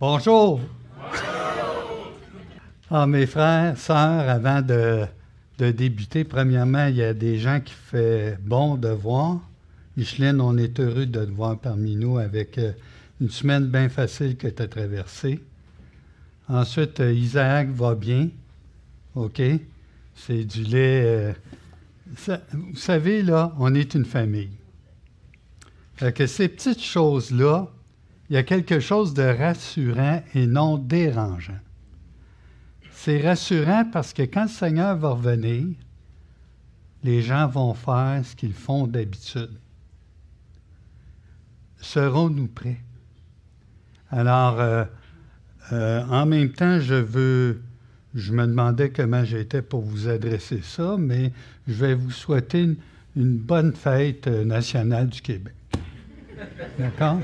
Bonjour. Ah, mes frères, sœurs, avant de, débuter, premièrement, il y a des gens qui font bon de voir. Micheline, on est heureux de te voir parmi nous avec euh, une semaine bien facile que tu as traversée. Ensuite, euh, Isaac va bien. OK? C'est du lait. Euh, vous savez, là, on est une famille. Fait que ces petites choses-là, il y a quelque chose de rassurant et non dérangeant. C'est rassurant parce que quand le Seigneur va revenir, les gens vont faire ce qu'ils font d'habitude. Serons-nous prêts? Alors, euh, euh, en même temps, je veux, je me demandais comment j'étais pour vous adresser ça, mais je vais vous souhaiter une, une bonne fête nationale du Québec. D'accord?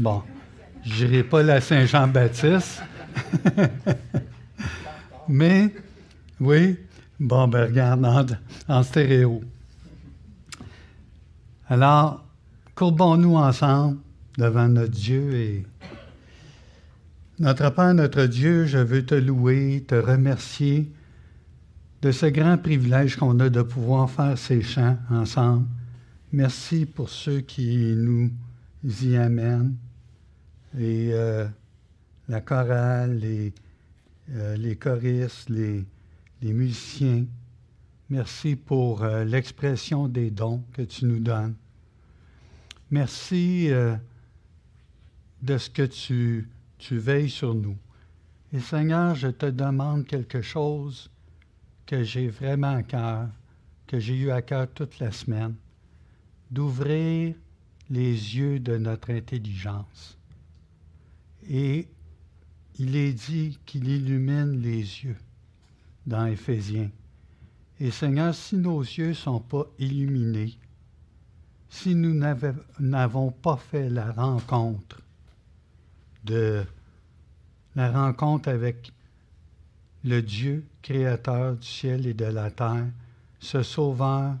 Bon, je n'irai pas la Saint-Jean-Baptiste. Mais, oui, bon, ben regarde, en, stéréo. Alors, courbons-nous ensemble devant notre Dieu et notre Père, notre Dieu, je veux te louer, te remercier de ce grand privilège qu'on a de pouvoir faire ces chants ensemble. Merci pour ceux qui nous y amènent. Et euh, la chorale, les, euh, les choristes, les, musiciens. Merci pour euh, l'expression des dons que tu nous donnes. Merci de ce que tu, tu veilles sur nous. Et Seigneur, je te demande quelque chose que j'ai vraiment à cœur, que j'ai eu à cœur toute la semaine, d'ouvrir les yeux de notre intelligence. Et il est dit qu'il illumine les yeux dans Éphésiens. Et Seigneur, si nos yeux ne sont pas illuminés, si nous n'avons pas fait la rencontre de la rencontre avec le Dieu créateur du ciel et de la terre, ce Sauveur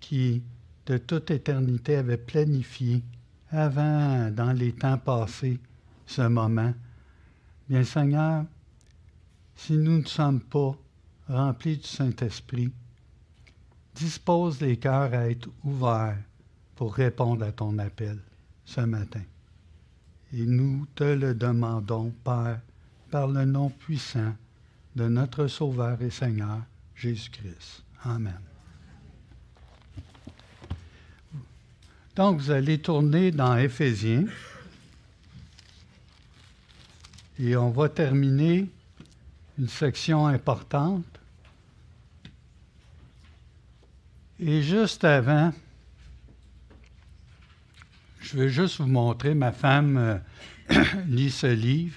qui de toute éternité avait planifié avant, dans les temps passés, ce moment, Bien Seigneur, si nous ne sommes pas remplis du Saint-Esprit, dispose les cœurs à être ouverts pour répondre à ton appel ce matin. Et nous te le demandons, Père, par le nom puissant de notre Sauveur et Seigneur, Jésus-Christ. Amen. Donc, vous allez tourner dans Éphésiens. Et on va terminer une section importante. Et juste avant, je veux juste vous montrer, ma femme euh, lit ce livre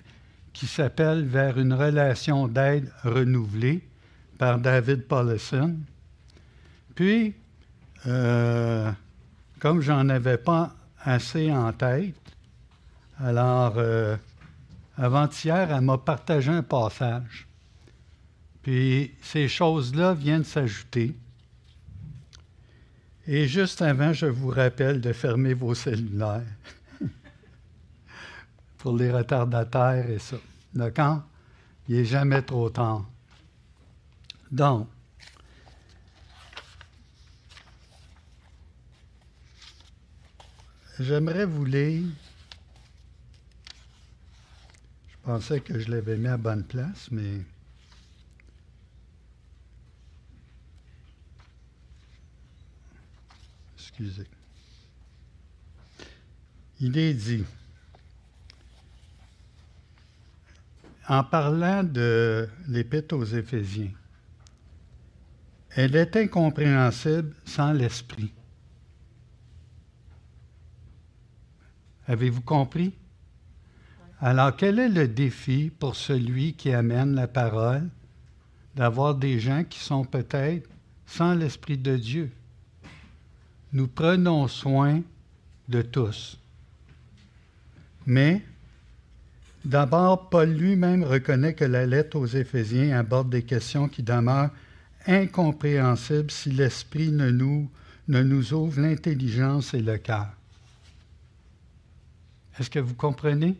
qui s'appelle Vers une relation d'aide renouvelée par David Paulson. Puis, euh, comme j'en avais pas assez en tête, alors euh, avant-hier, elle m'a partagé un passage. Puis ces choses-là viennent s'ajouter. Et juste avant, je vous rappelle de fermer vos cellulaires pour les retardataires et ça. D'accord? Il n'est jamais trop tard. Donc, j'aimerais vous lire je pensais que je l'avais mis à bonne place, mais excusez. Il est dit, en parlant de l'Épître aux Éphésiens, elle est incompréhensible sans l'Esprit. Avez-vous compris? Alors, quel est le défi pour celui qui amène la parole d'avoir des gens qui sont peut-être sans l'Esprit de Dieu? Nous prenons soin de tous. Mais, d'abord, Paul lui-même reconnaît que la lettre aux Éphésiens aborde des questions qui demeurent incompréhensibles si l'Esprit ne nous, ne nous ouvre l'intelligence et le cœur. Est-ce que vous comprenez?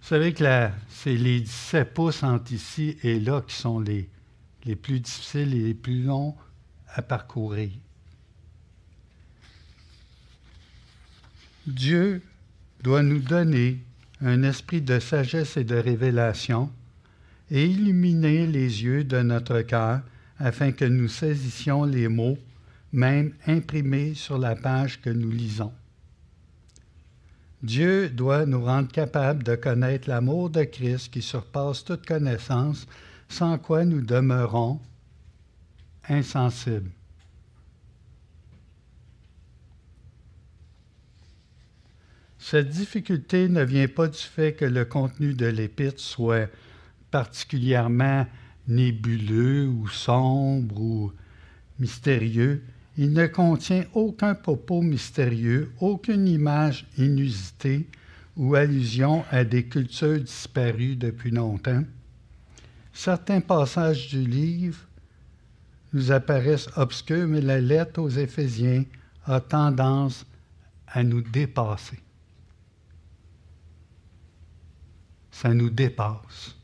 Vous savez que c'est les 17 pouces entre ici et là qui sont les, les plus difficiles et les plus longs à parcourir. Dieu doit nous donner un esprit de sagesse et de révélation et illuminer les yeux de notre cœur afin que nous saisissions les mots, même imprimés sur la page que nous lisons. Dieu doit nous rendre capables de connaître l'amour de Christ qui surpasse toute connaissance, sans quoi nous demeurons insensibles. Cette difficulté ne vient pas du fait que le contenu de l'épître soit particulièrement nébuleux ou sombre ou mystérieux. Il ne contient aucun propos mystérieux, aucune image inusitée ou allusion à des cultures disparues depuis longtemps. Certains passages du livre nous apparaissent obscurs, mais la lettre aux Éphésiens a tendance à nous dépasser. ça nous dépasse.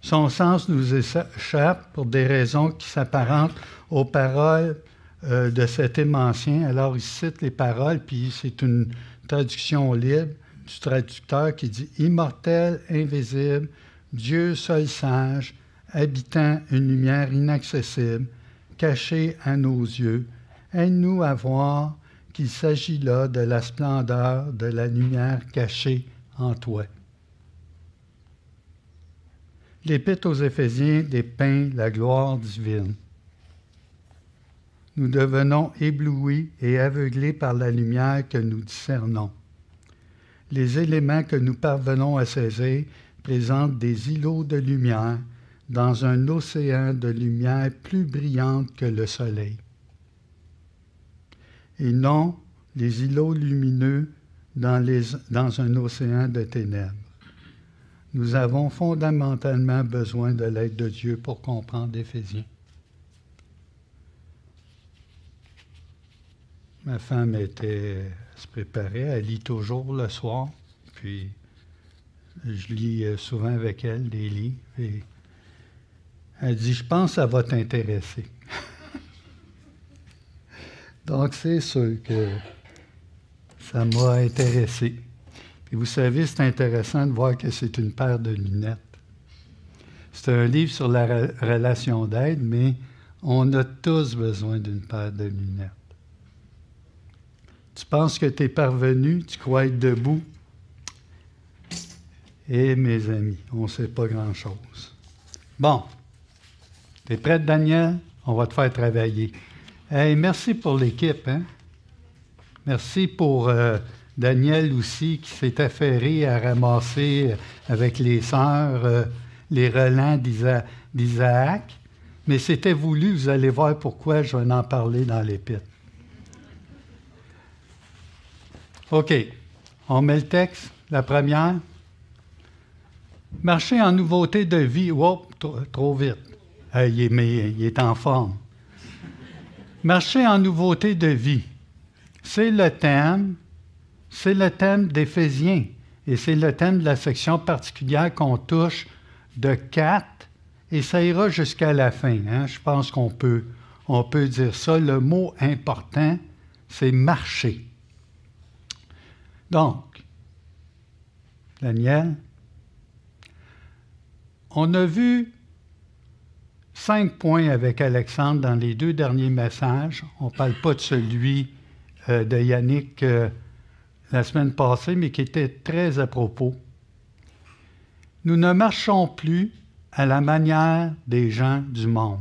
Son sens nous échappe pour des raisons qui s'apparentent aux paroles euh, de cet hymne ancien. Alors, il cite les paroles, puis c'est une traduction libre du traducteur qui dit Immortel, invisible, Dieu seul sage, habitant une lumière inaccessible, cachée à nos yeux, aide-nous à voir qu'il s'agit là de la splendeur de la lumière cachée en toi. L'Épître aux Éphésiens dépeint la gloire divine. Nous devenons éblouis et aveuglés par la lumière que nous discernons. Les éléments que nous parvenons à saisir présentent des îlots de lumière dans un océan de lumière plus brillante que le soleil. Et non les îlots lumineux dans, dans un océan de ténèbres. Nous avons fondamentalement besoin de l'aide de Dieu pour comprendre Éphésiens. Ma femme se préparait, elle lit toujours le soir, puis je lis euh, souvent avec elle des livres, elle dit, je pense que ça va t'intéresser. Donc c'est sûr que ça m'a intéressé. Et vous savez, c'est intéressant de voir que c'est une paire de lunettes. C'est un livre sur la relation d'aide, mais on a tous besoin d'une paire de lunettes. Tu penses que tu es parvenu, tu crois être debout. Et mes amis, on ne sait pas grand-chose. Bon, tu es prête, Daniel? On va te faire travailler. Hey, merci pour l'équipe. Hein? Merci pour euh, Daniel aussi, qui s'est affairé à ramasser avec les sœurs euh, les relents d'Isaac. Mais c'était voulu, vous allez voir pourquoi je vais en parler dans l'épître. OK, on met le texte, la première. Marcher en nouveauté de vie. Wow, trop, vite. il, est, il est en forme. Marcher en nouveauté de vie. C'est le thème c'est le thème d'Éphésiens et c'est le thème de la section particulière qu'on touche de 4 et ça ira jusqu'à la fin. Hein. Je pense qu'on peut, on peut dire ça. Le mot important, c'est marcher. Donc, Daniel, on a vu cinq points avec Alexandre dans les deux derniers messages. On ne parle pas de celui euh, de Yannick. Euh, la semaine passée, mais qui était très à propos. Nous ne marchons plus à la manière des gens du monde,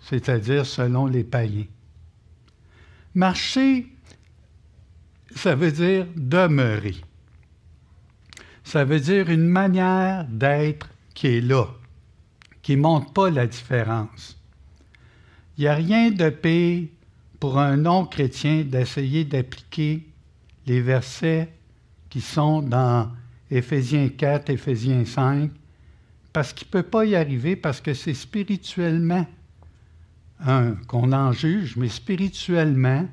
c'est-à-dire selon les païens. Marcher, ça veut dire demeurer. Ça veut dire une manière d'être qui est là, qui ne montre pas la différence. Il n'y a rien de pire pour un non-chrétien d'essayer d'appliquer les versets qui sont dans Éphésiens 4, Éphésiens 5, parce qu'il ne peut pas y arriver, parce que c'est spirituellement qu'on en juge, mais spirituellement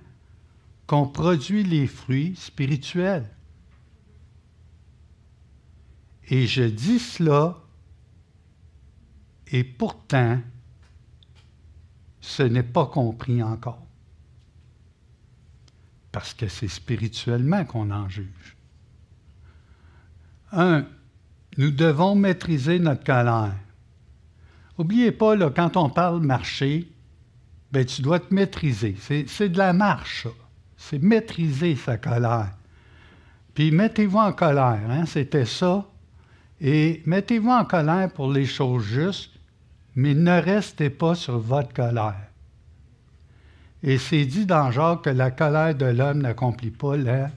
qu'on produit les fruits spirituels. Et je dis cela, et pourtant, ce n'est pas compris encore. Parce que c'est spirituellement qu'on en juge. Un, nous devons maîtriser notre colère. N'oubliez pas, quand on parle marcher, ben, tu dois te maîtriser. C'est de la marche, C'est maîtriser sa colère. Puis mettez-vous en colère, hein, c'était ça. Et mettez-vous en colère pour les choses justes, mais ne restez pas sur votre colère. Et c'est dit dans Jacques que la colère de l'homme n'accomplit pas la,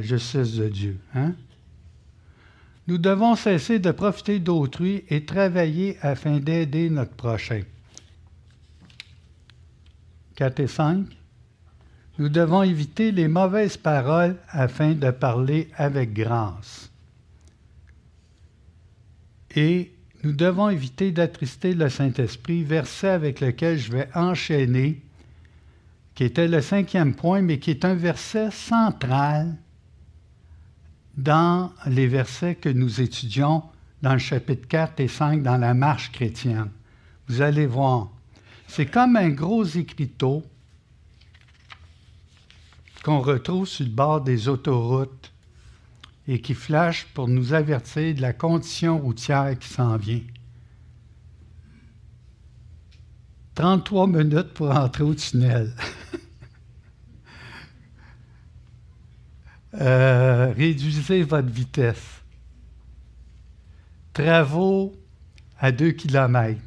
justice de Dieu. Hein? Nous devons cesser de profiter d'autrui et travailler afin d'aider notre prochain. 4 et 5. Nous devons éviter les mauvaises paroles afin de parler avec grâce. Et nous devons éviter d'attrister le Saint-Esprit, verset avec lequel je vais enchaîner, qui était le cinquième point, mais qui est un verset central dans les versets que nous étudions dans le chapitre 4 et 5 dans la marche chrétienne. Vous allez voir, c'est comme un gros écriteau qu'on retrouve sur le bord des autoroutes et qui flash pour nous avertir de la condition routière qui s'en vient. 33 minutes pour entrer au tunnel. Euh, réduisez votre vitesse. Travaux à 2 km.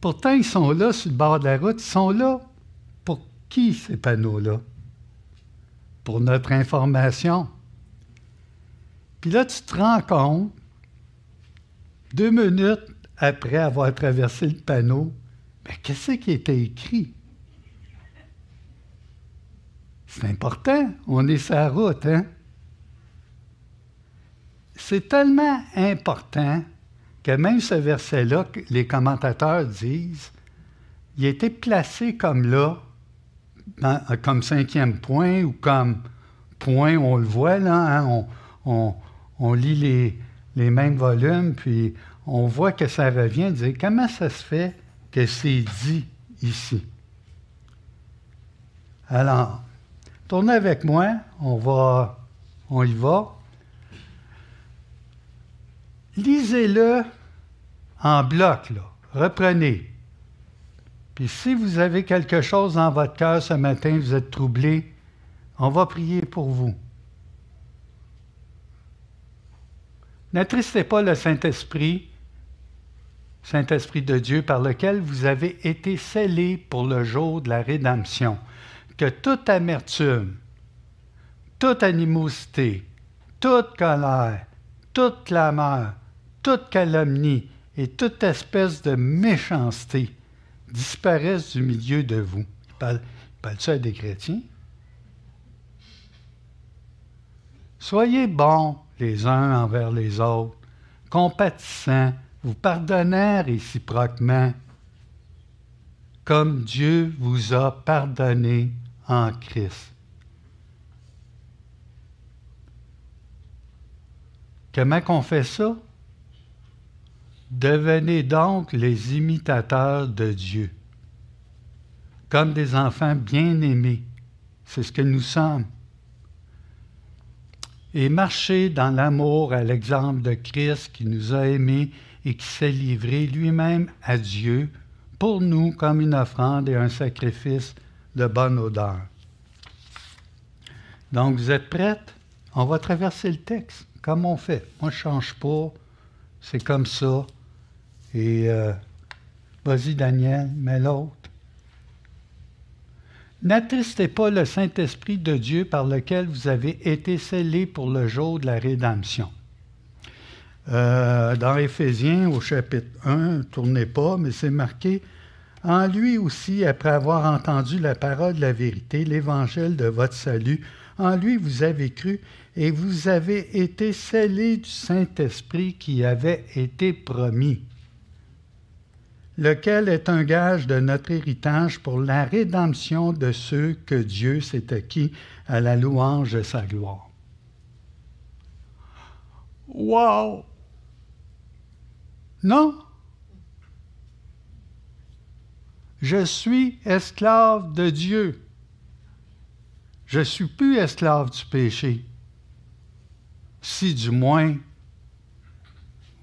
Pourtant, ils sont là sur le bord de la route. Ils sont là pour qui, ces panneaux-là? Pour notre information. Puis là, tu te rends compte, deux minutes après avoir traversé le panneau, mais qu'est-ce qui était écrit? C'est important, on est sur la route, hein? C'est tellement important que même ce verset-là, les commentateurs disent, il a été placé comme là, comme cinquième point ou comme point, on le voit là, hein? on, lit les, les, mêmes volumes, puis on voit que ça revient, dire comment ça se fait que c'est dit ici? Alors, tournez avec moi, on va, on y va. Lisez-le en bloc, là. Reprenez. Puis si vous avez quelque chose dans votre cœur ce matin, vous êtes troublé, on va prier pour vous. N'attristez pas le Saint-Esprit, Saint-Esprit de Dieu, par lequel vous avez été scellés pour le jour de la rédemption. Que toute amertume, toute animosité, toute colère, toute clameur, toute calomnie et toute espèce de méchanceté disparaissent du milieu de vous. Il parle, ça à des chrétiens? Soyez bons les uns envers les autres, compatissants, vous pardonnant réciproquement, comme Dieu vous a pardonné en Christ. Comment qu'on fait ça? Devenez donc les imitateurs de Dieu, comme des enfants bien-aimés. C'est ce que nous sommes et marcher dans l'amour à l'exemple de Christ qui nous a aimés et qui s'est livré lui-même à Dieu pour nous comme une offrande et un sacrifice de bonne odeur. Donc, vous êtes prêtes? On va traverser le texte, comme on fait. Moi, je ne change pas. C'est comme ça. Et euh, vas-y, Daniel, mets l'autre. N'attristez pas le Saint-Esprit de Dieu par lequel vous avez été scellés pour le jour de la rédemption. Euh, dans Éphésiens, au chapitre 1, tournez pas, mais c'est marqué En lui aussi, après avoir entendu la parole de la vérité, l'évangile de votre salut, en lui vous avez cru et vous avez été scellés du Saint-Esprit qui avait été promis lequel est un gage de notre héritage pour la rédemption de ceux que Dieu s'est acquis à la louange de sa gloire. Wow! Non? Je suis esclave de Dieu. Je ne suis plus esclave du péché. Si du moins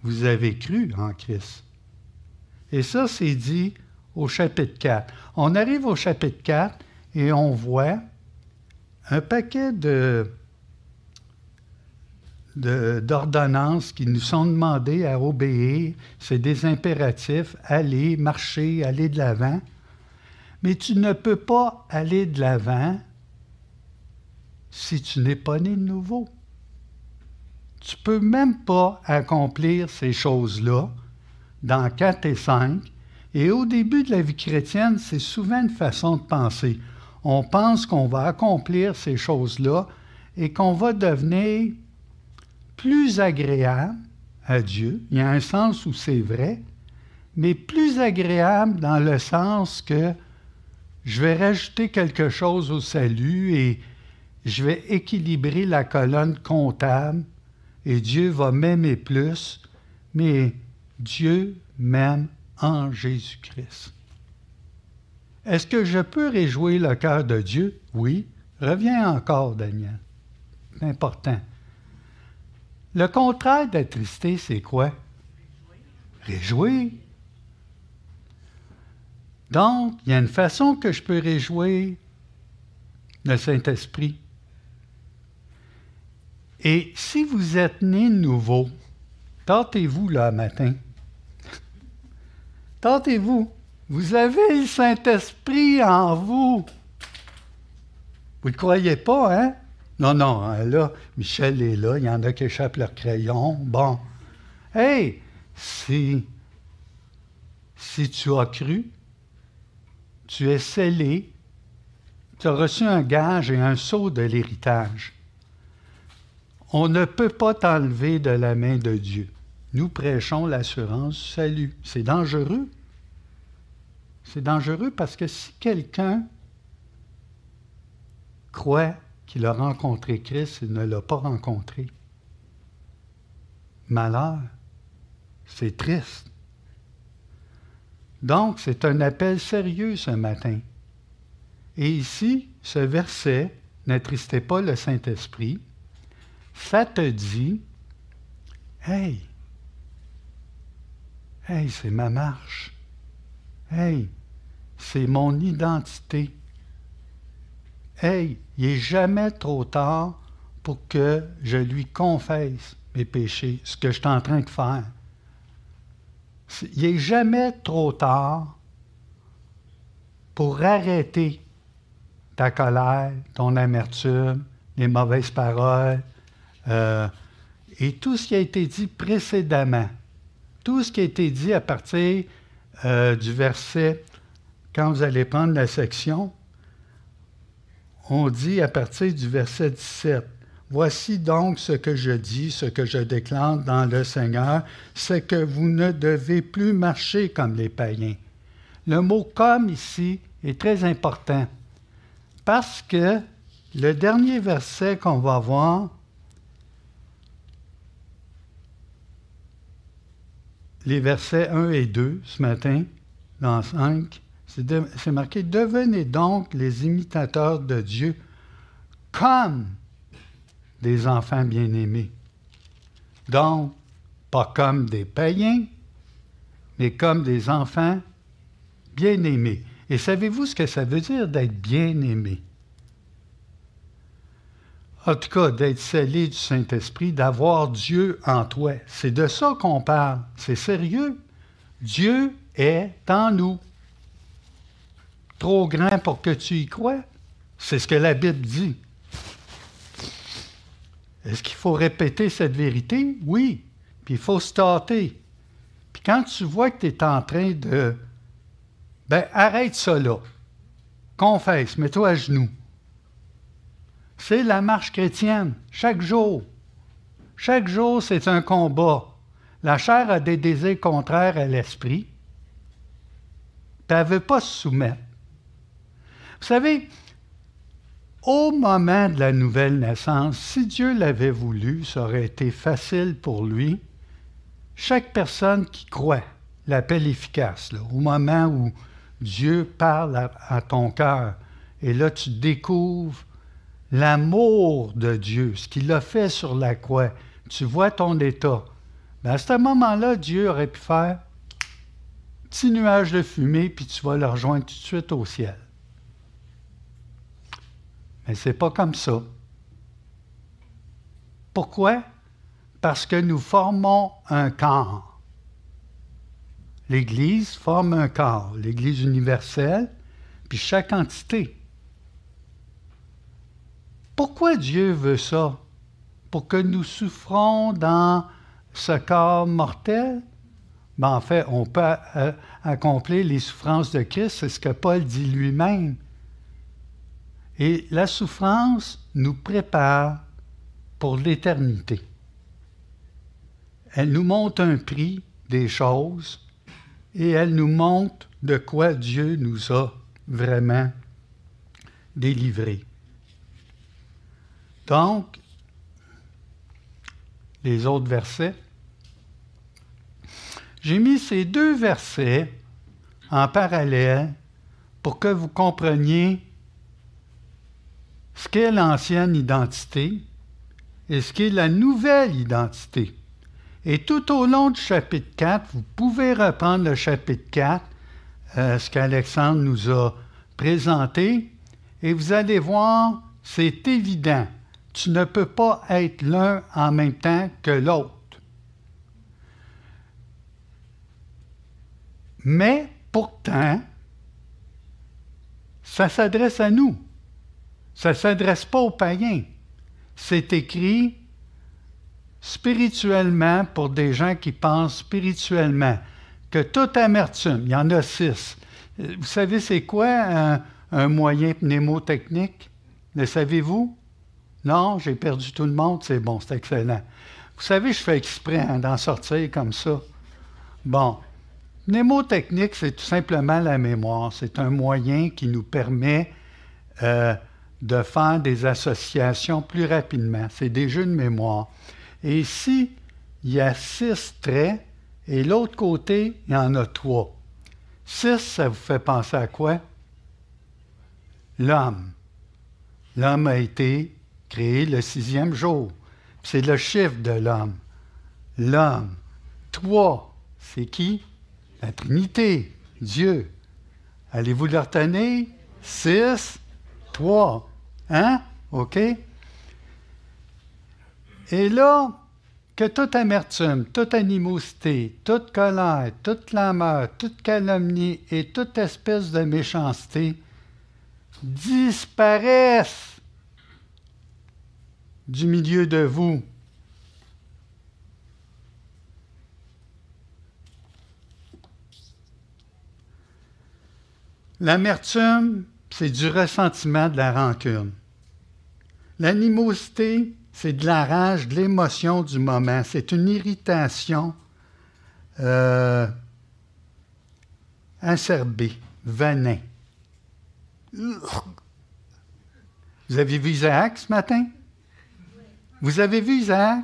vous avez cru en Christ. Et ça, c'est dit au chapitre 4. On arrive au chapitre 4 et on voit un paquet d'ordonnances qui nous sont demandées à obéir. C'est des impératifs, aller, marcher, aller de l'avant. Mais tu ne peux pas aller de l'avant si tu n'es pas né de nouveau. Tu ne peux même pas accomplir ces choses-là dans 4 et 5. Et au début de la vie chrétienne, c'est souvent une façon de penser. On pense qu'on va accomplir ces choses-là et qu'on va devenir plus agréable à Dieu. Il y a un sens où c'est vrai, mais plus agréable dans le sens que je vais rajouter quelque chose au salut et je vais équilibrer la colonne comptable et Dieu va m'aimer plus, mais Dieu m'aime en Jésus-Christ. Est-ce que je peux réjouir le cœur de Dieu? Oui. Reviens encore, Daniel. C'est important. Le contraire d'attrister, c'est quoi? Réjouir. Donc, il y a une façon que je peux réjouir le Saint-Esprit. Et si vous êtes né nouveau, tentez-vous là matin. Tentez-vous. Vous avez le Saint-Esprit en vous. Vous ne croyez pas, hein? Non, non, hein, là, Michel est là, il y en a qui échappent leur crayon. Bon. Hey, si, si tu as cru, tu es scellé, tu as reçu un gage et un sceau de l'héritage. On ne peut pas t'enlever de la main de Dieu. Nous prêchons l'assurance salut. C'est dangereux. C'est dangereux parce que si quelqu'un croit qu'il a rencontré Christ, il ne l'a pas rencontré. Malheur, c'est triste. Donc, c'est un appel sérieux ce matin. Et ici, ce verset, N'attristez pas le Saint-Esprit, ça te dit, hey, hey, c'est ma marche. Hey, c'est mon identité. Hey, il n'est jamais trop tard pour que je lui confesse mes péchés, ce que je suis en train de faire. Il n'est jamais trop tard pour arrêter ta colère, ton amertume, les mauvaises paroles, euh, et tout ce qui a été dit précédemment. Tout ce qui a été dit à partir euh, du verset, quand vous allez prendre la section, on dit à partir du verset 17, Voici donc ce que je dis, ce que je déclare dans le Seigneur, c'est que vous ne devez plus marcher comme les païens. Le mot comme ici est très important parce que le dernier verset qu'on va voir, les versets 1 et 2 ce matin, dans 5, c'est marqué Devenez donc les imitateurs de Dieu comme des enfants bien-aimés. Donc, pas comme des païens, mais comme des enfants bien-aimés. Et savez-vous ce que ça veut dire d'être bien-aimé? En tout cas, d'être scellé du Saint-Esprit, d'avoir Dieu en toi. C'est de ça qu'on parle. C'est sérieux. Dieu est en nous trop grand pour que tu y crois. C'est ce que la Bible dit. Est-ce qu'il faut répéter cette vérité? Oui. Puis il faut se tâter. Puis quand tu vois que tu es en train de... Ben, arrête ça là. Confesse, mets-toi à genoux. C'est la marche chrétienne, chaque jour. Chaque jour, c'est un combat. La chair a des désirs contraires à l'esprit. Elle ne veut pas se soumettre. Vous savez, au moment de la nouvelle naissance, si Dieu l'avait voulu, ça aurait été facile pour lui. Chaque personne qui croit, l'appel efficace, au moment où Dieu parle à, ton cœur, et là tu découvres l'amour de Dieu, ce qu'il a fait sur la croix, tu vois ton état. Ben, à ce moment-là, Dieu aurait pu faire petit nuage de fumée, puis tu vas le rejoindre tout de suite au ciel. Mais ce n'est pas comme ça. Pourquoi? Parce que nous formons un corps. L'Église forme un corps, l'Église universelle, puis chaque entité. Pourquoi Dieu veut ça? Pour que nous souffrons dans ce corps mortel? Ben, en fait, on peut euh, accomplir les souffrances de Christ, c'est ce que Paul dit lui-même. Et la souffrance nous prépare pour l'éternité. Elle nous montre un prix des choses et elle nous montre de quoi Dieu nous a vraiment délivrés. Donc, les autres versets. J'ai mis ces deux versets en parallèle pour que vous compreniez ce qu'est l'ancienne identité et ce qu'est la nouvelle identité. Et tout au long du chapitre 4, vous pouvez reprendre le chapitre 4, euh, ce qu'Alexandre nous a présenté, et vous allez voir, c'est évident. Tu ne peux pas être l'un en même temps que l'autre. Mais pourtant, ça s'adresse à nous. Ça ne s'adresse pas aux païens. C'est écrit spirituellement pour des gens qui pensent spirituellement. Que toute amertume, il y en a six. Vous savez, c'est quoi un, moyen mnémotechnique? Le savez-vous? Non, j'ai perdu tout le monde, c'est bon, c'est excellent. Vous savez, je fais exprès hein, d'en sortir comme ça. Bon, mnémotechnique, c'est tout simplement la mémoire. C'est un moyen qui nous permet euh, de faire des associations plus rapidement. C'est des jeux de mémoire. Et ici, il y a six traits et l'autre côté, il y en a trois. Six, ça vous fait penser à quoi? L'homme. L'homme a été créé le sixième jour. C'est le chiffre de l'homme. L'homme. Trois, c'est qui? La Trinité, Dieu. Allez-vous le retenir? Six, trois. Hein? OK? Et là, que toute amertume, toute animosité, toute colère, toute clameur, toute calomnie et toute espèce de méchanceté disparaissent du milieu de vous. L'amertume, c'est du ressentiment, de la rancune. L'animosité, c'est de la rage, de l'émotion du moment. C'est une irritation euh, acerbée, venin. Vous avez vu Isaac ce matin? Vous avez vu Isaac?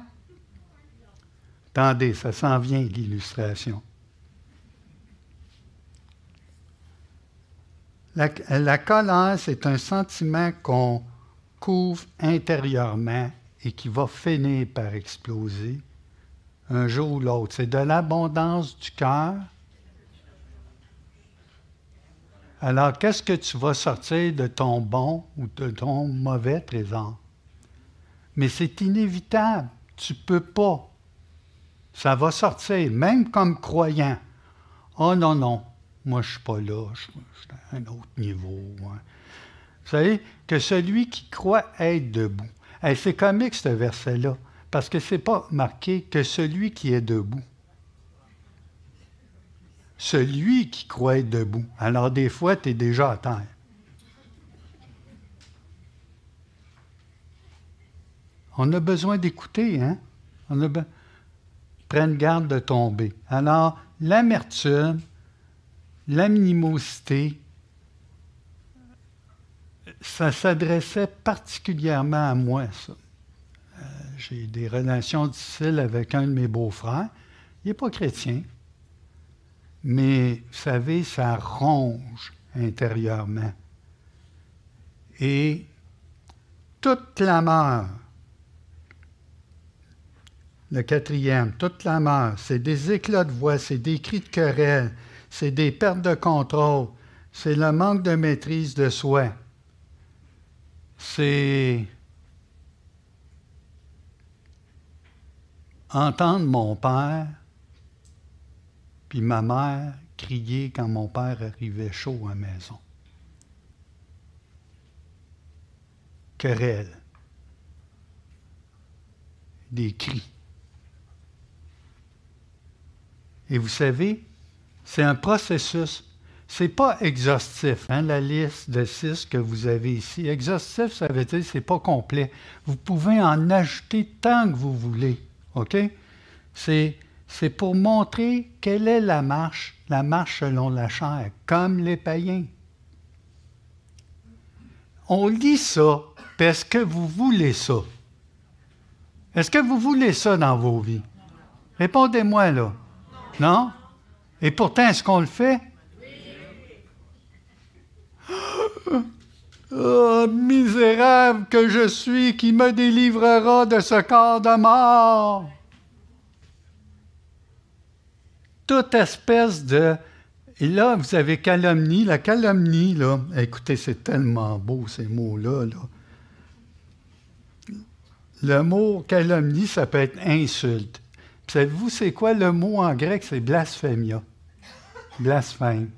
Attendez, ça s'en vient, l'illustration. La, colère, c'est un sentiment qu'on couvre intérieurement et qui va finir par exploser un jour ou l'autre. C'est de l'abondance du cœur. Alors, qu'est-ce que tu vas sortir de ton bon ou de ton mauvais trésor? Mais c'est inévitable. Tu ne peux pas. Ça va sortir, même comme croyant. Oh non, non, moi, je ne suis pas là, je, suis à un autre niveau. Hein. Vous savez, que celui qui croit être debout. c'est comique, ce verset-là, parce que ce n'est pas marqué que celui qui est debout. Celui qui croit être debout. Alors, des fois, tu es déjà à terre. On a besoin d'écouter, hein? On a Prenne garde de tomber. Alors, l'amertume, l'animosité, ça s'adressait particulièrement à moi, ça. Euh, j'ai des relations difficiles avec un de mes beaux-frères. Il n'est pas chrétien, mais vous savez, ça ronge intérieurement. Et toute la mort, le quatrième, toute la mort, c'est des éclats de voix, c'est des cris de querelle, c'est des pertes de contrôle, c'est le manque de maîtrise de soi, c'est entendre mon père puis ma mère crier quand mon père arrivait chaud à la maison. Querelle. Des cris. Et vous savez, c'est un processus. Ce n'est pas exhaustif, hein, la liste de six que vous avez ici. Exhaustif, ça veut dire que ce n'est pas complet. Vous pouvez en ajouter tant que vous voulez. OK? C'est, c'est pour montrer quelle est la marche, la marche selon la chair, comme les païens. On lit ça parce que vous voulez ça. Est-ce que vous voulez ça dans vos vies? Répondez-moi là. Non? Et pourtant, est-ce qu'on le fait? Oh, misérable que je suis, qui me délivrera de ce corps de mort? Toute espèce de... Et là, vous avez calomnie. La calomnie, là, écoutez, c'est tellement beau ces mots-là. Là. Le mot calomnie, ça peut être insulte. Savez-vous, c'est quoi le mot en grec? C'est blasphémia. Blasphème.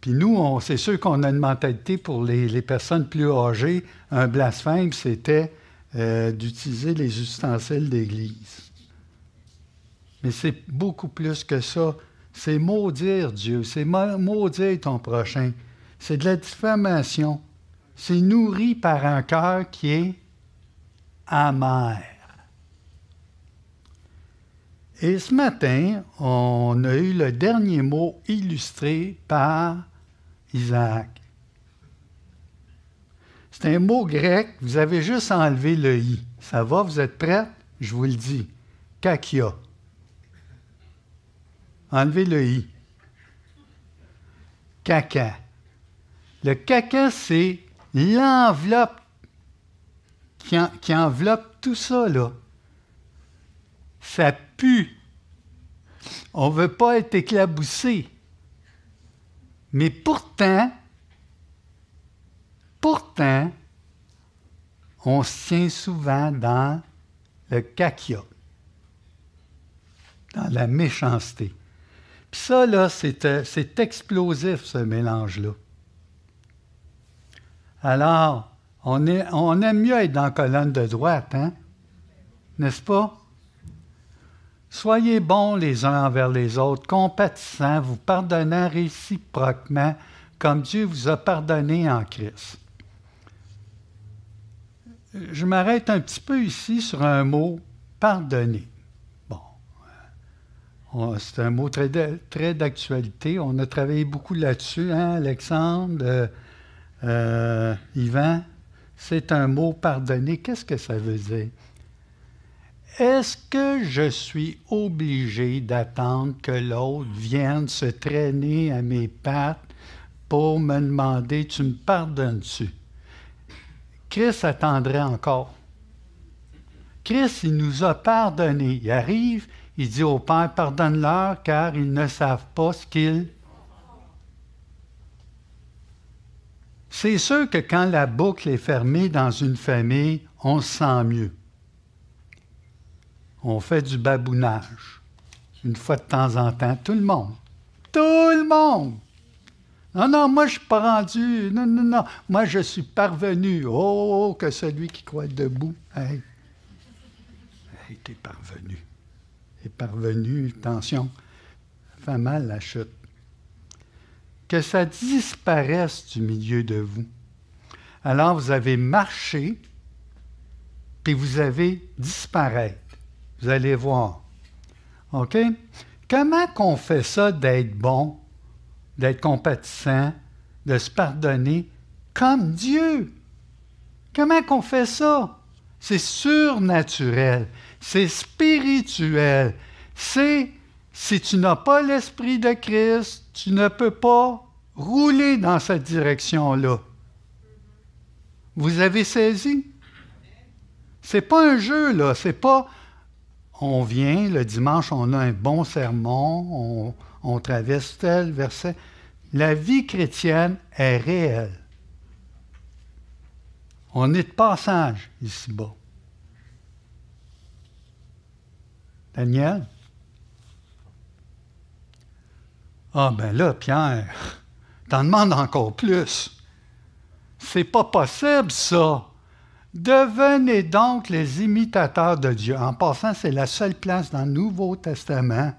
Puis nous, c'est sûr qu'on a une mentalité pour les, personnes plus âgées. Un blasphème, c'était euh, d'utiliser les ustensiles d'église. Mais c'est beaucoup plus que ça. C'est maudire Dieu, c'est maudire ton prochain. C'est de la diffamation. C'est nourri par un cœur qui est amer. Et ce matin, on a eu le dernier mot illustré par Isaac. C'est un mot grec, vous avez juste enlevé le i. Ça va, vous êtes prêts? Je vous le dis. Kakia. Enlevez le i. Caca. Le caca, c'est l'enveloppe qui, qui enveloppe tout ça, là ça pue. On ne veut pas être éclaboussé. Mais pourtant, pourtant, on se tient souvent dans le cakia, dans la méchanceté. Puis ça, là, c'est, c'est explosif, ce mélange-là. Alors, on, est, on aime mieux être dans la colonne de droite, hein? N'est-ce pas? Soyez bons les uns envers les autres, compatissants, vous pardonnant réciproquement, comme Dieu vous a pardonné en Christ. Je m'arrête un petit peu ici sur un mot pardonner. Bon, euh, c'est un mot très, d'actualité. On a travaillé beaucoup là-dessus, hein, Alexandre, euh, euh, Yvan. C'est un mot pardonner. Qu'est-ce que ça veut dire? Est-ce que je suis obligé d'attendre que l'autre vienne se traîner à mes pattes pour me demander Tu me pardonnes-tu? Christ attendrait encore. Christ, il nous a pardonné. Il arrive, il dit au Père Pardonne-leur car ils ne savent pas ce qu'ils. C'est sûr que quand la boucle est fermée dans une famille, on se sent mieux on fait du babounage. Une fois de temps en temps, tout le monde. Tout le monde. Non, non, moi je suis pas rendu. Non, non, non. Moi je suis parvenu. Oh, que celui qui croit debout. Hey. Hey, t'es parvenu. T'es parvenu, attention. Ça fait mal la chute. Que ça disparaisse du milieu de vous. Alors vous avez marché, puis vous avez disparu. Vous allez voir. OK? Comment qu'on fait ça d'être bon, d'être compatissant, de se pardonner comme Dieu? Comment qu'on fait ça? C'est surnaturel, c'est spirituel. C'est si tu n'as pas l'Esprit de Christ, tu ne peux pas rouler dans cette direction-là. Vous avez saisi? C'est pas un jeu, là. C'est pas on vient, le dimanche, on a un bon sermon, on, traverse tel verset. La vie chrétienne est réelle. On est de passage ici-bas. Daniel? Ah ben là, Pierre, t'en demandes encore plus. C'est pas possible, ça. Devenez donc les imitateurs de Dieu. En passant, c'est la seule place dans le Nouveau Testament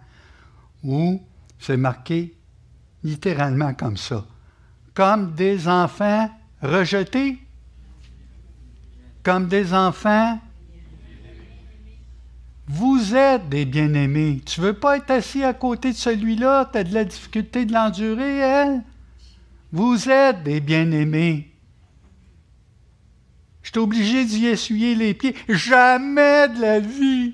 où c'est marqué littéralement comme ça. Comme des enfants rejetés, comme des enfants. Vous êtes des bien-aimés. Tu ne veux pas être assis à côté de celui-là, tu as de la difficulté de l'endurer, elle? Vous êtes des bien-aimés. Je suis obligé d'y essuyer les pieds. Jamais de la vie.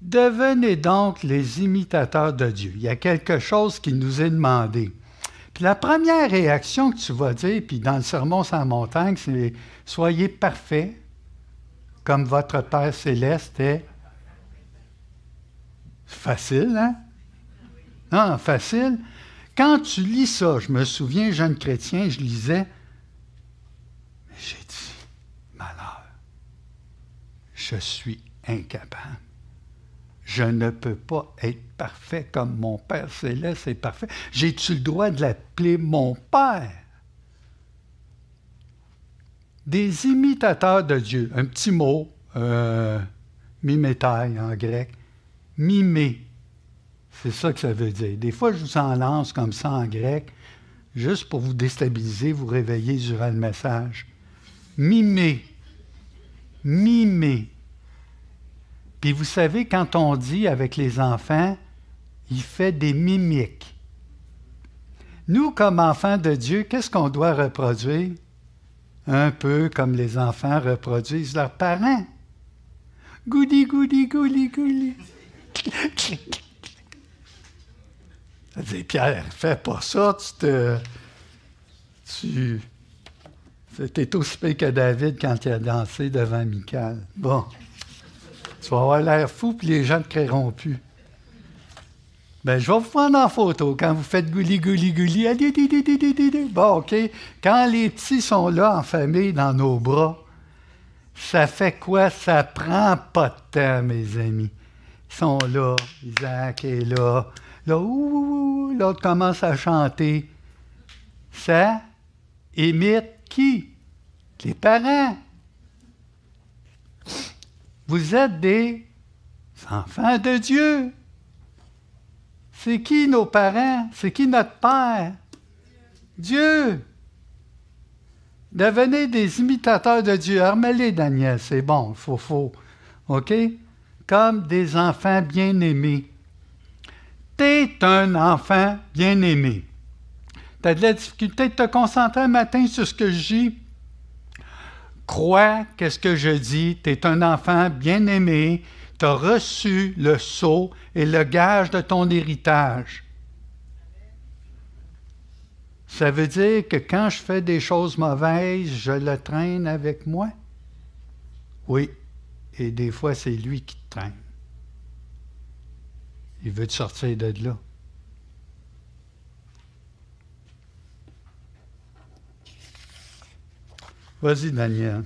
Devenez donc les imitateurs de Dieu. Il y a quelque chose qui nous est demandé. Puis la première réaction que tu vas dire, puis dans le sermon sur la montagne, c'est Soyez parfaits, comme votre Père céleste est. Facile, hein? Non, facile. Quand tu lis ça, je me souviens, jeune chrétien, je lisais, j'ai dit, malheur, je suis incapable. Je ne peux pas être parfait comme mon Père céleste est parfait. J'ai-tu le droit de l'appeler mon Père? Des imitateurs de Dieu. Un petit mot, euh, en grec. Mimer. C'est ça que ça veut dire. Des fois, je vous en lance comme ça en grec, juste pour vous déstabiliser, vous réveiller durant le message. Mimer. Mimer. Puis vous savez, quand on dit avec les enfants, il fait des mimiques. Nous, comme enfants de Dieu, qu'est-ce qu'on doit reproduire? Un peu comme les enfants reproduisent leurs parents. Gouli, gouli, gouli, gouli. Elle dit Pierre, fais pas ça, tu te. Tu. C'était aussi pire que David quand il a dansé devant Michael. Bon. Tu vas avoir l'air fou, puis les gens ne te créeront plus. Ben, je vais vous prendre en photo quand vous faites gouli, gouli, gouli. Bon, OK. Quand les petits sont là en famille dans nos bras, ça fait quoi? Ça prend pas de temps, mes amis. Ils sont là. Isaac est là. Là, l'autre commence à chanter. Ça imite qui? Les parents. Vous êtes des enfants de Dieu. C'est qui nos parents? C'est qui notre Père? Dieu. Devenez des imitateurs de Dieu. Armez-les, Daniel, c'est bon, faut, faut. OK? Comme des enfants bien-aimés es un enfant bien-aimé. Tu as de la difficulté de te concentrer un matin sur ce que je dis? Crois qu'est-ce que je dis. Tu es un enfant bien-aimé. Tu as reçu le sceau et le gage de ton héritage. Ça veut dire que quand je fais des choses mauvaises, je le traîne avec moi? Oui. Et des fois, c'est lui qui te traîne. Il veut te sortir de là. Vas-y, Daniel.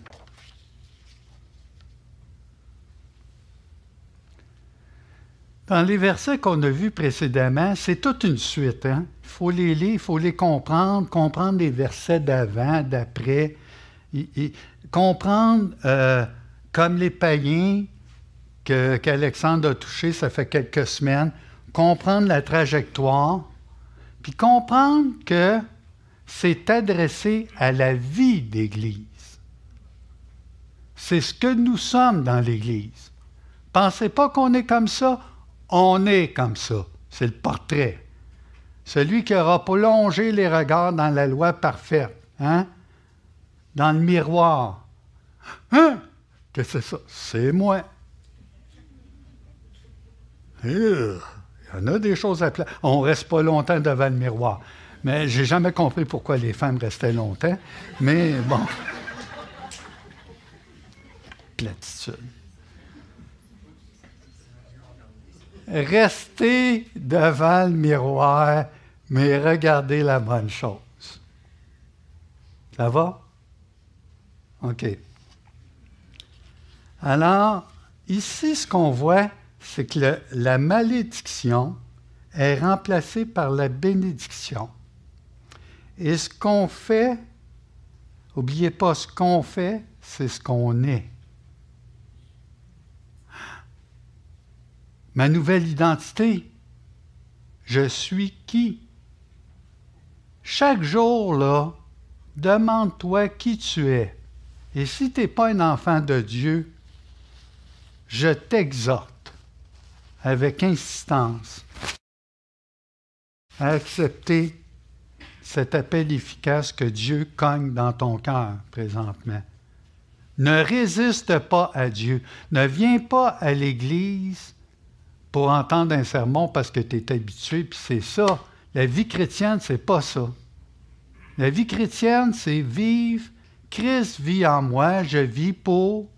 Dans les versets qu'on a vus précédemment, c'est toute une suite. Hein? Il faut les lire, il faut les comprendre, comprendre les versets d'avant, d'après, comprendre euh, comme les païens qu'Alexandre a touché, ça fait quelques semaines, comprendre la trajectoire, puis comprendre que c'est adressé à la vie d'Église. C'est ce que nous sommes dans l'Église. Pensez pas qu'on est comme ça, on est comme ça. C'est le portrait. Celui qui aura plongé les regards dans la loi parfaite, hein? dans le miroir. Hein? Qu'est-ce que c'est ça? C'est moi. Il y en a des choses à plaire. On ne reste pas longtemps devant le miroir. Mais j'ai jamais compris pourquoi les femmes restaient longtemps. Mais bon. Platitude. Restez devant le miroir, mais regardez la bonne chose. Ça va? OK. Alors, ici, ce qu'on voit, c'est que la malédiction est remplacée par la bénédiction. Et ce qu'on fait, n'oubliez pas, ce qu'on fait, c'est ce qu'on est. Ma nouvelle identité, je suis qui? Chaque jour, là, demande-toi qui tu es. Et si tu n'es pas un enfant de Dieu, je t'exhorte avec insistance à accepter cet appel efficace que Dieu cogne dans ton cœur présentement. Ne résiste pas à Dieu. Ne viens pas à l'Église pour entendre un sermon parce que tu es habitué, puis c'est ça. La vie chrétienne, c'est pas ça. La vie chrétienne, c'est vivre. Christ vit en moi, je vis pour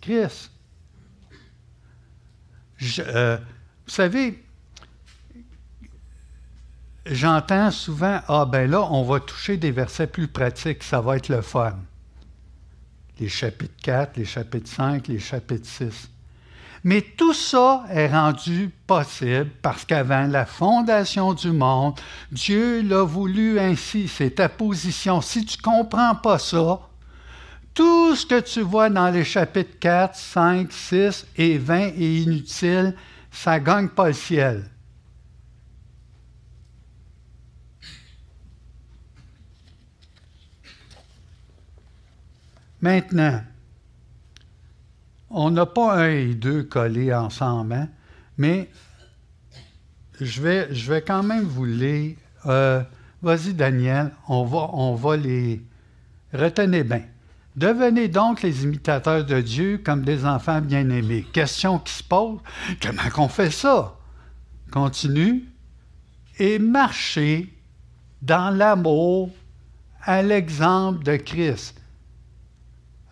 Christ. Euh, vous savez, j'entends souvent Ah, ben là, on va toucher des versets plus pratiques, ça va être le fun. Les chapitres 4, les chapitres 5, les chapitres 6. Mais tout ça est rendu possible parce qu'avant la fondation du monde, Dieu l'a voulu ainsi. C'est ta position. Si tu ne comprends pas ça, tout ce que tu vois dans les chapitres 4, 5, 6 et 20 est inutile. Ça ne gagne pas le ciel. Maintenant, on n'a pas un et deux collés ensemble, hein, mais je vais, je vais quand même vous lire. Euh, vas-y, Daniel, on va, on va les. Retenez bien. Devenez donc les imitateurs de Dieu comme des enfants bien-aimés. Question qui se pose comment qu'on fait ça? Continue et marchez dans l'amour à l'exemple de Christ.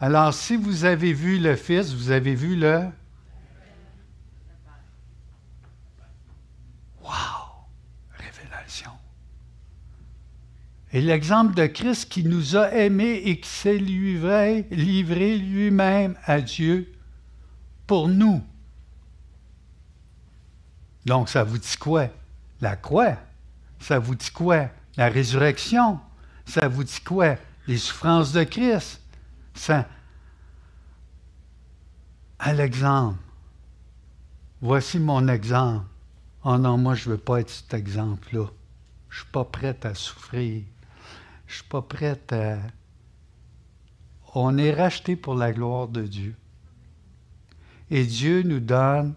Alors, si vous avez vu le Fils, vous avez vu le... Wow! Révélation. Et l'exemple de Christ qui nous a aimés et qui s'est livré, lui-même à Dieu pour nous. Donc, ça vous dit quoi? La croix. Ça vous dit quoi? La résurrection. Ça vous dit quoi? Les souffrances de Christ à l'exemple. Voici mon exemple. Oh non, moi, je ne veux pas être cet exemple-là. Je ne suis pas prête à souffrir. Je ne suis pas prête à... On est racheté pour la gloire de Dieu. Et Dieu nous donne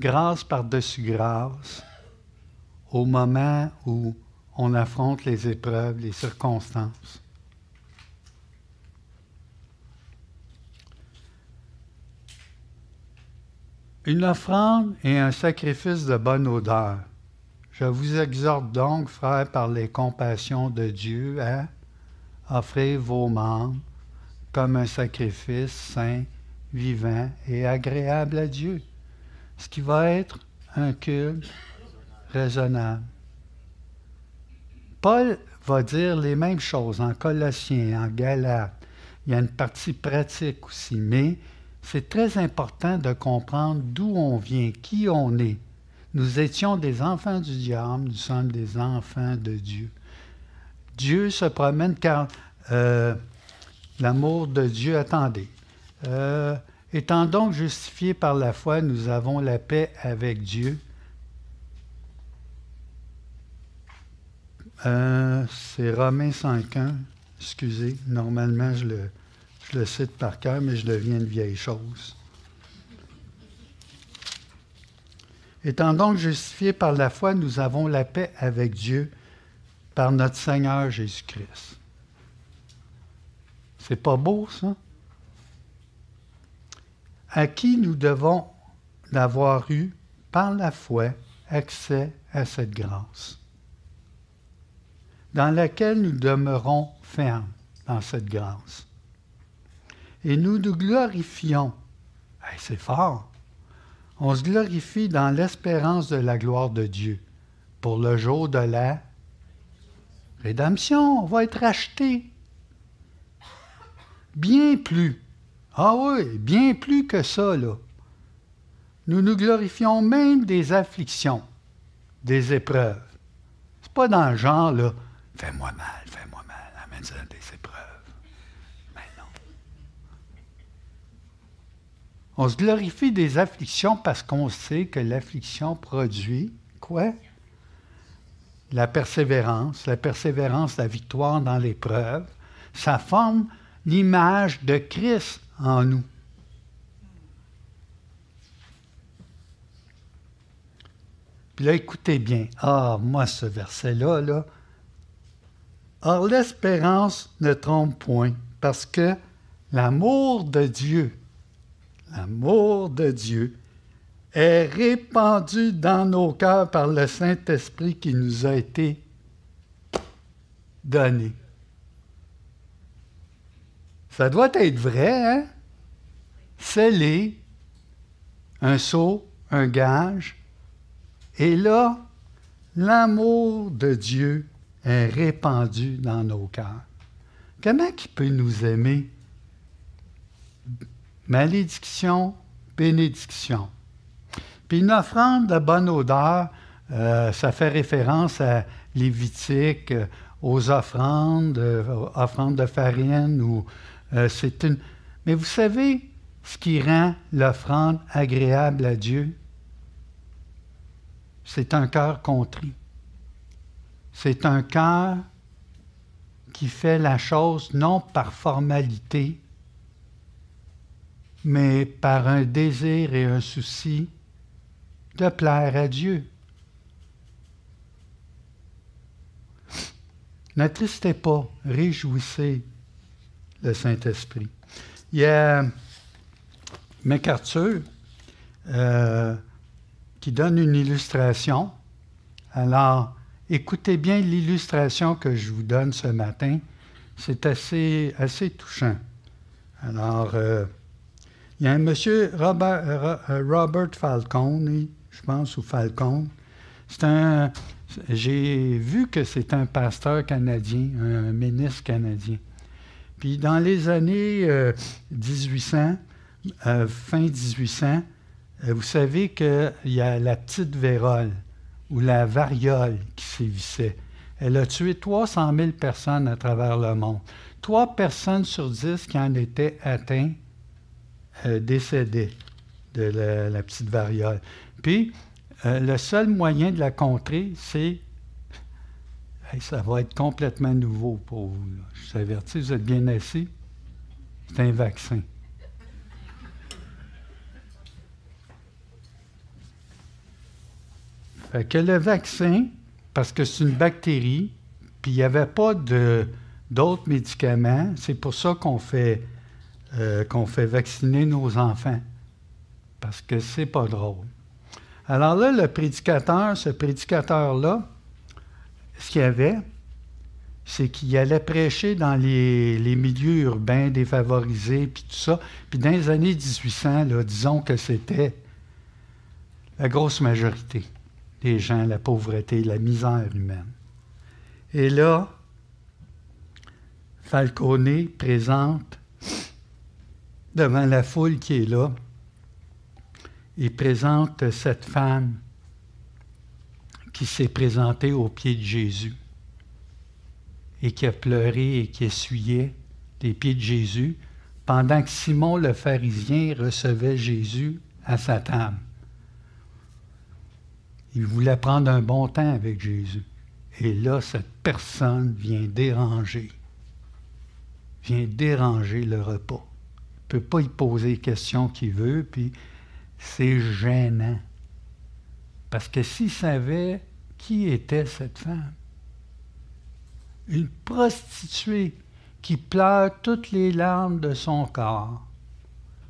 grâce par-dessus grâce au moment où on affronte les épreuves, les circonstances. Une offrande et un sacrifice de bonne odeur. Je vous exhorte donc, frères, par les compassions de Dieu, à offrir vos membres comme un sacrifice saint, vivant et agréable à Dieu, ce qui va être un culte raisonnable. Paul va dire les mêmes choses en Colossiens, en Galates. Il y a une partie pratique aussi, mais c'est très important de comprendre d'où on vient, qui on est. Nous étions des enfants du diable, nous sommes des enfants de Dieu. Dieu se promène car euh, l'amour de Dieu, attendez. Euh, étant donc justifiés par la foi, nous avons la paix avec Dieu. Euh, c'est Romains 5.1. Excusez, normalement je le, je le cite par cœur, mais je deviens une vieille chose. Étant donc justifiés par la foi, nous avons la paix avec Dieu par notre Seigneur Jésus-Christ. C'est pas beau, ça? À qui nous devons d'avoir eu, par la foi, accès à cette grâce, dans laquelle nous demeurons fermes dans cette grâce. Et nous nous glorifions. c'est fort. On se glorifie dans l'espérance de la gloire de Dieu pour le jour de la rédemption. On va être racheté. Bien plus. Ah oui, bien plus que ça, là. Nous nous glorifions même des afflictions, des épreuves. C'est pas dans le genre, là, fais-moi mal, fais-moi mal, amène des épreuves. Mais non. On se glorifie des afflictions parce qu'on sait que l'affliction produit quoi? La persévérance, la persévérance, la victoire dans l'épreuve. Ça forme l'image de Christ en nous. Puis là, écoutez bien. Ah, moi, ce verset-là, là. Or, l'espérance ne trompe point, parce que l'amour de Dieu, l'amour de Dieu, est répandu dans nos cœurs par le Saint-Esprit qui nous a été donné. Ça doit être vrai, hein? Scellé, un sceau, un gage. Et là, l'amour de Dieu est répandu dans nos cœurs. Comment il peut nous aimer? Malédiction, bénédiction. Puis une offrande de bonne odeur, euh, ça fait référence à Lévitique, euh, aux offrandes, euh, offrandes de farine ou euh, c'est une... Mais vous savez ce qui rend l'offrande agréable à Dieu? C'est un cœur contrit. C'est un cœur qui fait la chose non par formalité, mais par un désir et un souci de plaire à Dieu. N'attristez pas, réjouissez le Saint-Esprit. Il y a MacArthur euh, qui donne une illustration. Alors, écoutez bien l'illustration que je vous donne ce matin. C'est assez, assez touchant. Alors, euh, il y a un monsieur Robert, euh, Robert Falcone, je pense, ou Falcone. C'est un. J'ai vu que c'est un pasteur canadien, un ministre canadien. Puis dans les années 1800, euh, euh, fin 1800, euh, vous savez qu'il y a la petite vérole ou la variole qui sévissait. Elle a tué 300 000 personnes à travers le monde. Trois personnes sur dix qui en étaient atteintes décédaient de la, petite variole. Puis, le seul moyen de la contrer, c'est ça va être complètement nouveau pour vous. Je vous avertis, vous êtes bien assis. C'est un vaccin. Fait que le vaccin, parce que c'est une bactérie, puis il n'y avait pas d'autres médicaments, c'est pour ça qu'on fait, euh, qu'on fait vacciner nos enfants. Parce que c'est pas drôle. Alors là, le prédicateur, ce prédicateur-là, ce qu'il avait, c'est qu'il allait prêcher dans les, milieux urbains défavorisés, puis tout ça. Puis dans les années 1800, là, disons que c'était la grosse majorité des gens, la pauvreté, la misère humaine. Et là, Falcone présente devant la foule qui est là, il présente cette femme qui s'est présenté aux pieds de Jésus et qui a pleuré et qui essuyait les pieds de Jésus pendant que Simon le pharisien recevait Jésus à sa table. Il voulait prendre un bon temps avec Jésus. Et là, cette personne vient déranger, vient déranger le repas. Peut pas y poser les questions qu'il veut, puis c'est gênant. Parce que s'il savait qui était cette femme, une prostituée qui pleure toutes les larmes de son corps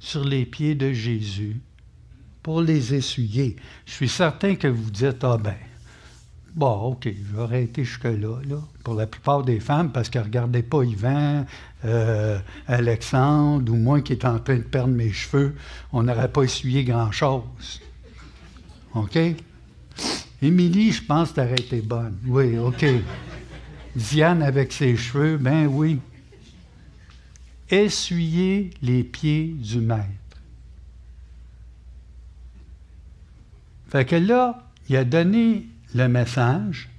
sur les pieds de Jésus pour les essuyer. Je suis certain que vous dites, ah ben, bon, OK, j'aurais été jusque-là, là, pour la plupart des femmes, parce qu'elles ne regardaient pas Yvan, euh, Alexandre, ou moi qui est en train de perdre mes cheveux, on n'aurait pas essuyé grand-chose. OK? Émilie, je pense que tu été bonne. Oui, OK. Diane avec ses cheveux, ben oui. Essuyer les pieds du maître. Fait que là, il a donné le message,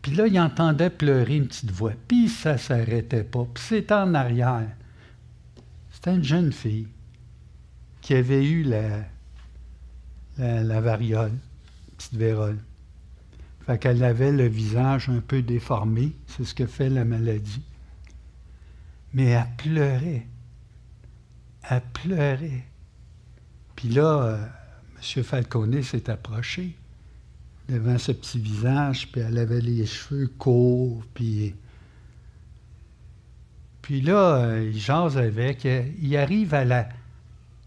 puis là, il entendait pleurer une petite voix, puis ça ne s'arrêtait pas, puis c'était en arrière. C'était une jeune fille qui avait eu la, la, la variole, petite vérole. Fait qu'elle avait le visage un peu déformé, c'est ce que fait la maladie. Mais elle pleurait. Elle pleurait. Puis là, euh, M. Falconet s'est approché devant ce petit visage, puis elle avait les cheveux courts, puis... Puis là, euh, il jase avec, il arrive à la,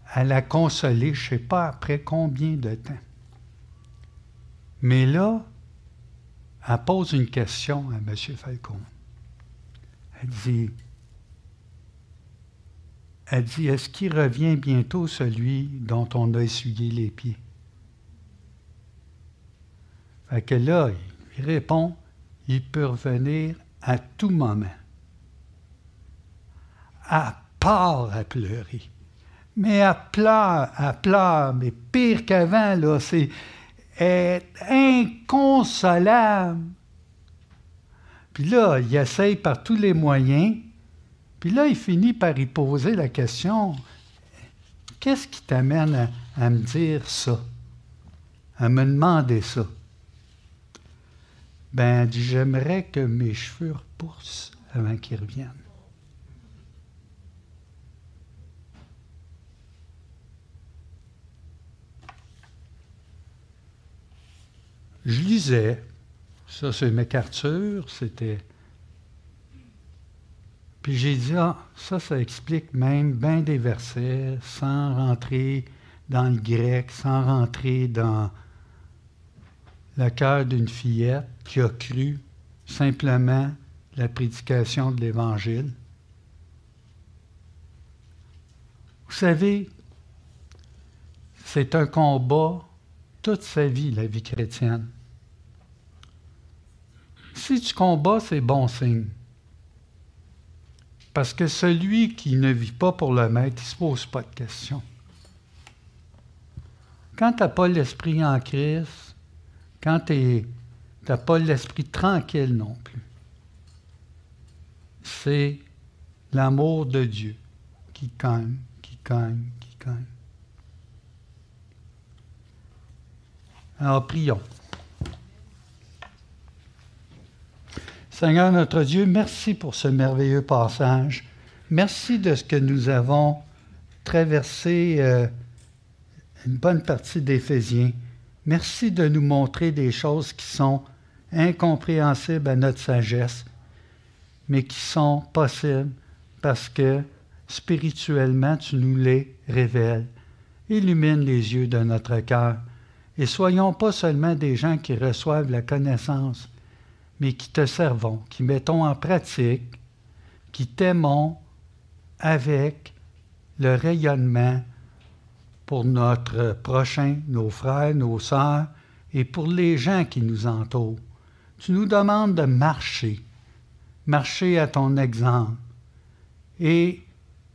à la consoler, je ne sais pas après combien de temps. Mais là, elle pose une question à M. Falcon. Elle dit, elle dit, est-ce qu'il revient bientôt celui dont on a essuyé les pieds? Fait que là, il répond, il peut revenir à tout moment. À part à pleurer. Mais elle pleure, elle pleure, mais pire qu'avant, là, c'est est inconsolable. Puis là, il essaye par tous les moyens. Puis là, il finit par y poser la question, qu'est-ce qui t'amène à, me dire ça, à me demander ça? Ben, j'aimerais que mes cheveux repoussent avant qu'ils reviennent. je lisais, ça c'est MacArthur, c'était. Puis j'ai dit, ah, ça, ça explique même bien des versets sans rentrer dans le grec, sans rentrer dans le cœur d'une fillette qui a cru simplement la prédication de l'Évangile. Vous savez, c'est un combat toute sa vie, la vie chrétienne. Si tu combats, c'est bon signe. Parce que celui qui ne vit pas pour le maître, il ne se pose pas de questions. Quand tu n'as pas l'esprit en Christ, quand tu n'as pas l'esprit tranquille non plus, c'est l'amour de Dieu qui gagne, qui gagne, qui gagne. Alors prions. Seigneur notre Dieu, merci pour ce merveilleux passage. Merci de ce que nous avons traversé euh, une bonne partie d'Éphésiens. Merci de nous montrer des choses qui sont incompréhensibles à notre sagesse, mais qui sont possibles parce que spirituellement tu nous les révèles. Illumine les yeux de notre cœur et soyons pas seulement des gens qui reçoivent la connaissance, mais qui te servons, qui mettons en pratique, qui t'aimons avec le rayonnement pour notre prochain, nos frères, nos sœurs et pour les gens qui nous entourent. Tu nous demandes de marcher, marcher à ton exemple. Et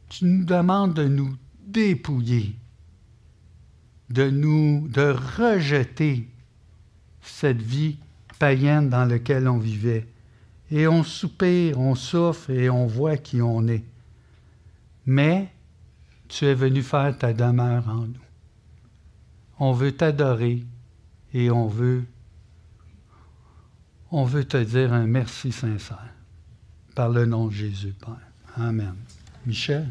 tu nous demandes de nous dépouiller de nous, de rejeter cette vie païenne dans laquelle on vivait. Et on soupire, on souffre et on voit qui on est. Mais tu es venu faire ta demeure en nous. On veut t'adorer et on veut, on veut te dire un merci sincère par le nom de Jésus, Père. Amen. Michel?